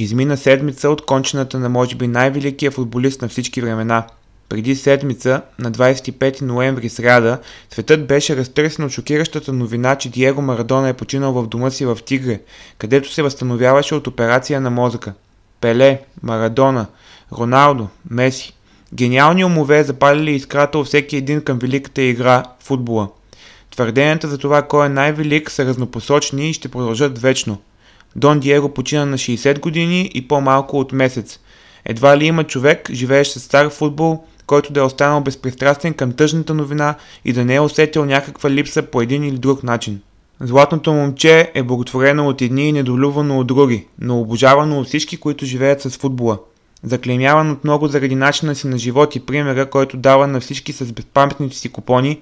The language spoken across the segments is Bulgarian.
Измина седмица от кончената на може би най-великия футболист на всички времена. Преди седмица, на 25 ноември сряда, светът беше разтърсен от шокиращата новина, че Диего Марадона е починал в дома си в Тигре, където се възстановяваше от операция на мозъка. Пеле, Марадона, Роналдо, Меси. Гениални умове запалили искрата у всеки един към великата игра – футбола. Твърденията за това кой е най-велик са разнопосочни и ще продължат вечно. Дон Диего почина на 60 години и по-малко от месец. Едва ли има човек, живеещ с стар футбол, който да е останал безпристрастен към тъжната новина и да не е усетил някаква липса по един или друг начин. Златното момче е благотворено от едни и недолюбвано от други, но обожавано от всички, които живеят с футбола. Заклемяван от много заради начина си на живот и примера, който дава на всички с безпаметните си купони,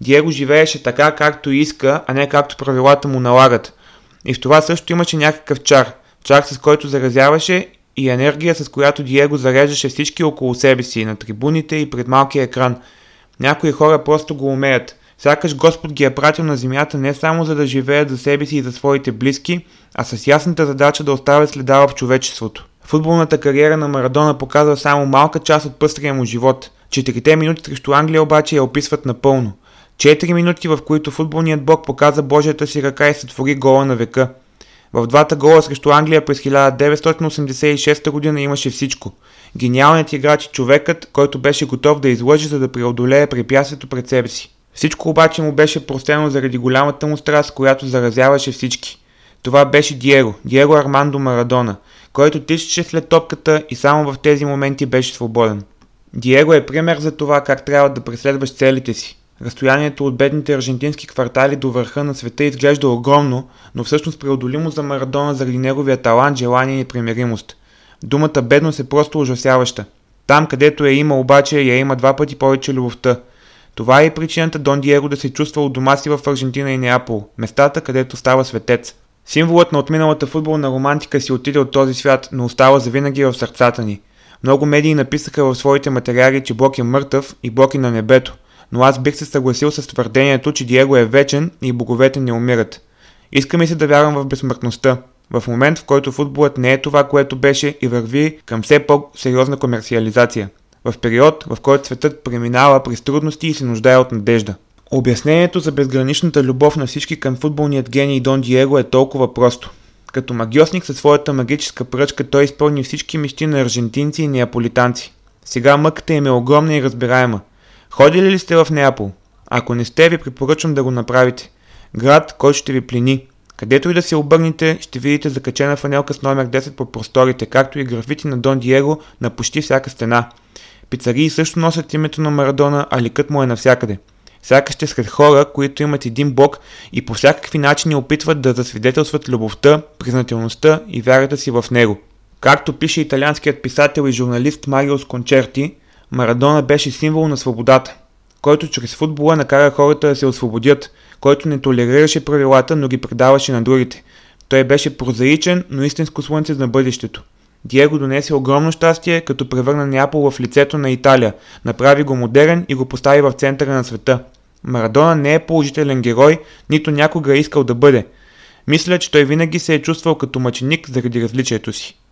Диего живееше така както иска, а не както правилата му налагат. И в това също имаше някакъв чар. Чар с който заразяваше и енергия, с която Диего зареждаше всички около себе си, на трибуните и пред малкия екран. Някои хора просто го умеят. Сякаш Господ ги е пратил на земята не само за да живеят за себе си и за своите близки, а с ясната задача да оставят следа в човечеството. Футболната кариера на Марадона показва само малка част от пъстрия му живот. Четирите минути срещу Англия обаче я описват напълно. Четири минути, в които футболният бог показа Божията си ръка и сътвори гола на века. В двата гола срещу Англия през 1986 година имаше всичко. Гениалният играч и човекът, който беше готов да излъжи, за да преодолее препятствието пред себе си. Всичко обаче му беше простено заради голямата му страст, която заразяваше всички. Това беше Диего, Диего Армандо Марадона, който тичаше след топката и само в тези моменти беше свободен. Диего е пример за това как трябва да преследваш целите си. Разстоянието от бедните аржентински квартали до върха на света изглежда огромно, но всъщност преодолимо за Марадона заради неговия талант, желание и примиримост. Думата бедност е просто ужасяваща. Там, където е има обаче, я има два пъти повече любовта. Това е и причината Дон Диего да се чувства от дома си в Аржентина и Неапол, местата, където става светец. Символът на отминалата футболна романтика си отиде от този свят, но остава завинаги в сърцата ни. Много медии написаха в своите материали, че Бог е мъртъв и Бог е на небето – но аз бих се съгласил с твърдението, че Диего е вечен и боговете не умират. Искаме се да вярвам в безсмъртността, в момент в който футболът не е това, което беше и върви към все по-сериозна комерциализация. В период, в който светът преминава през трудности и се нуждае от надежда. Обяснението за безграничната любов на всички към футболният гений Дон Диего е толкова просто. Като магиосник със своята магическа пръчка той изпълни всички мечти на аржентинци и неаполитанци. Сега мъката им е огромна и разбираема. Ходили ли сте в Неапол? Ако не сте, ви препоръчвам да го направите. Град, който ще ви плени. Където и да се обърнете, ще видите закачена фанелка с номер 10 по просторите, както и графити на Дон Диего на почти всяка стена. Пицарии също носят името на Марадона, а ликът му е навсякъде. Сякаш сте сред хора, които имат един бог и по всякакви начини опитват да засвидетелстват любовта, признателността и вярата си в него. Както пише италианският писател и журналист Мариус Кончерти, Марадона беше символ на свободата, който чрез футбола накара хората да се освободят, който не толерираше правилата, но ги предаваше на другите. Той беше прозаичен, но истинско слънце на бъдещето. Диего донесе огромно щастие, като превърна Неапол в лицето на Италия, направи го модерен и го постави в центъра на света. Марадона не е положителен герой, нито някога е искал да бъде. Мисля, че той винаги се е чувствал като мъченик заради различието си.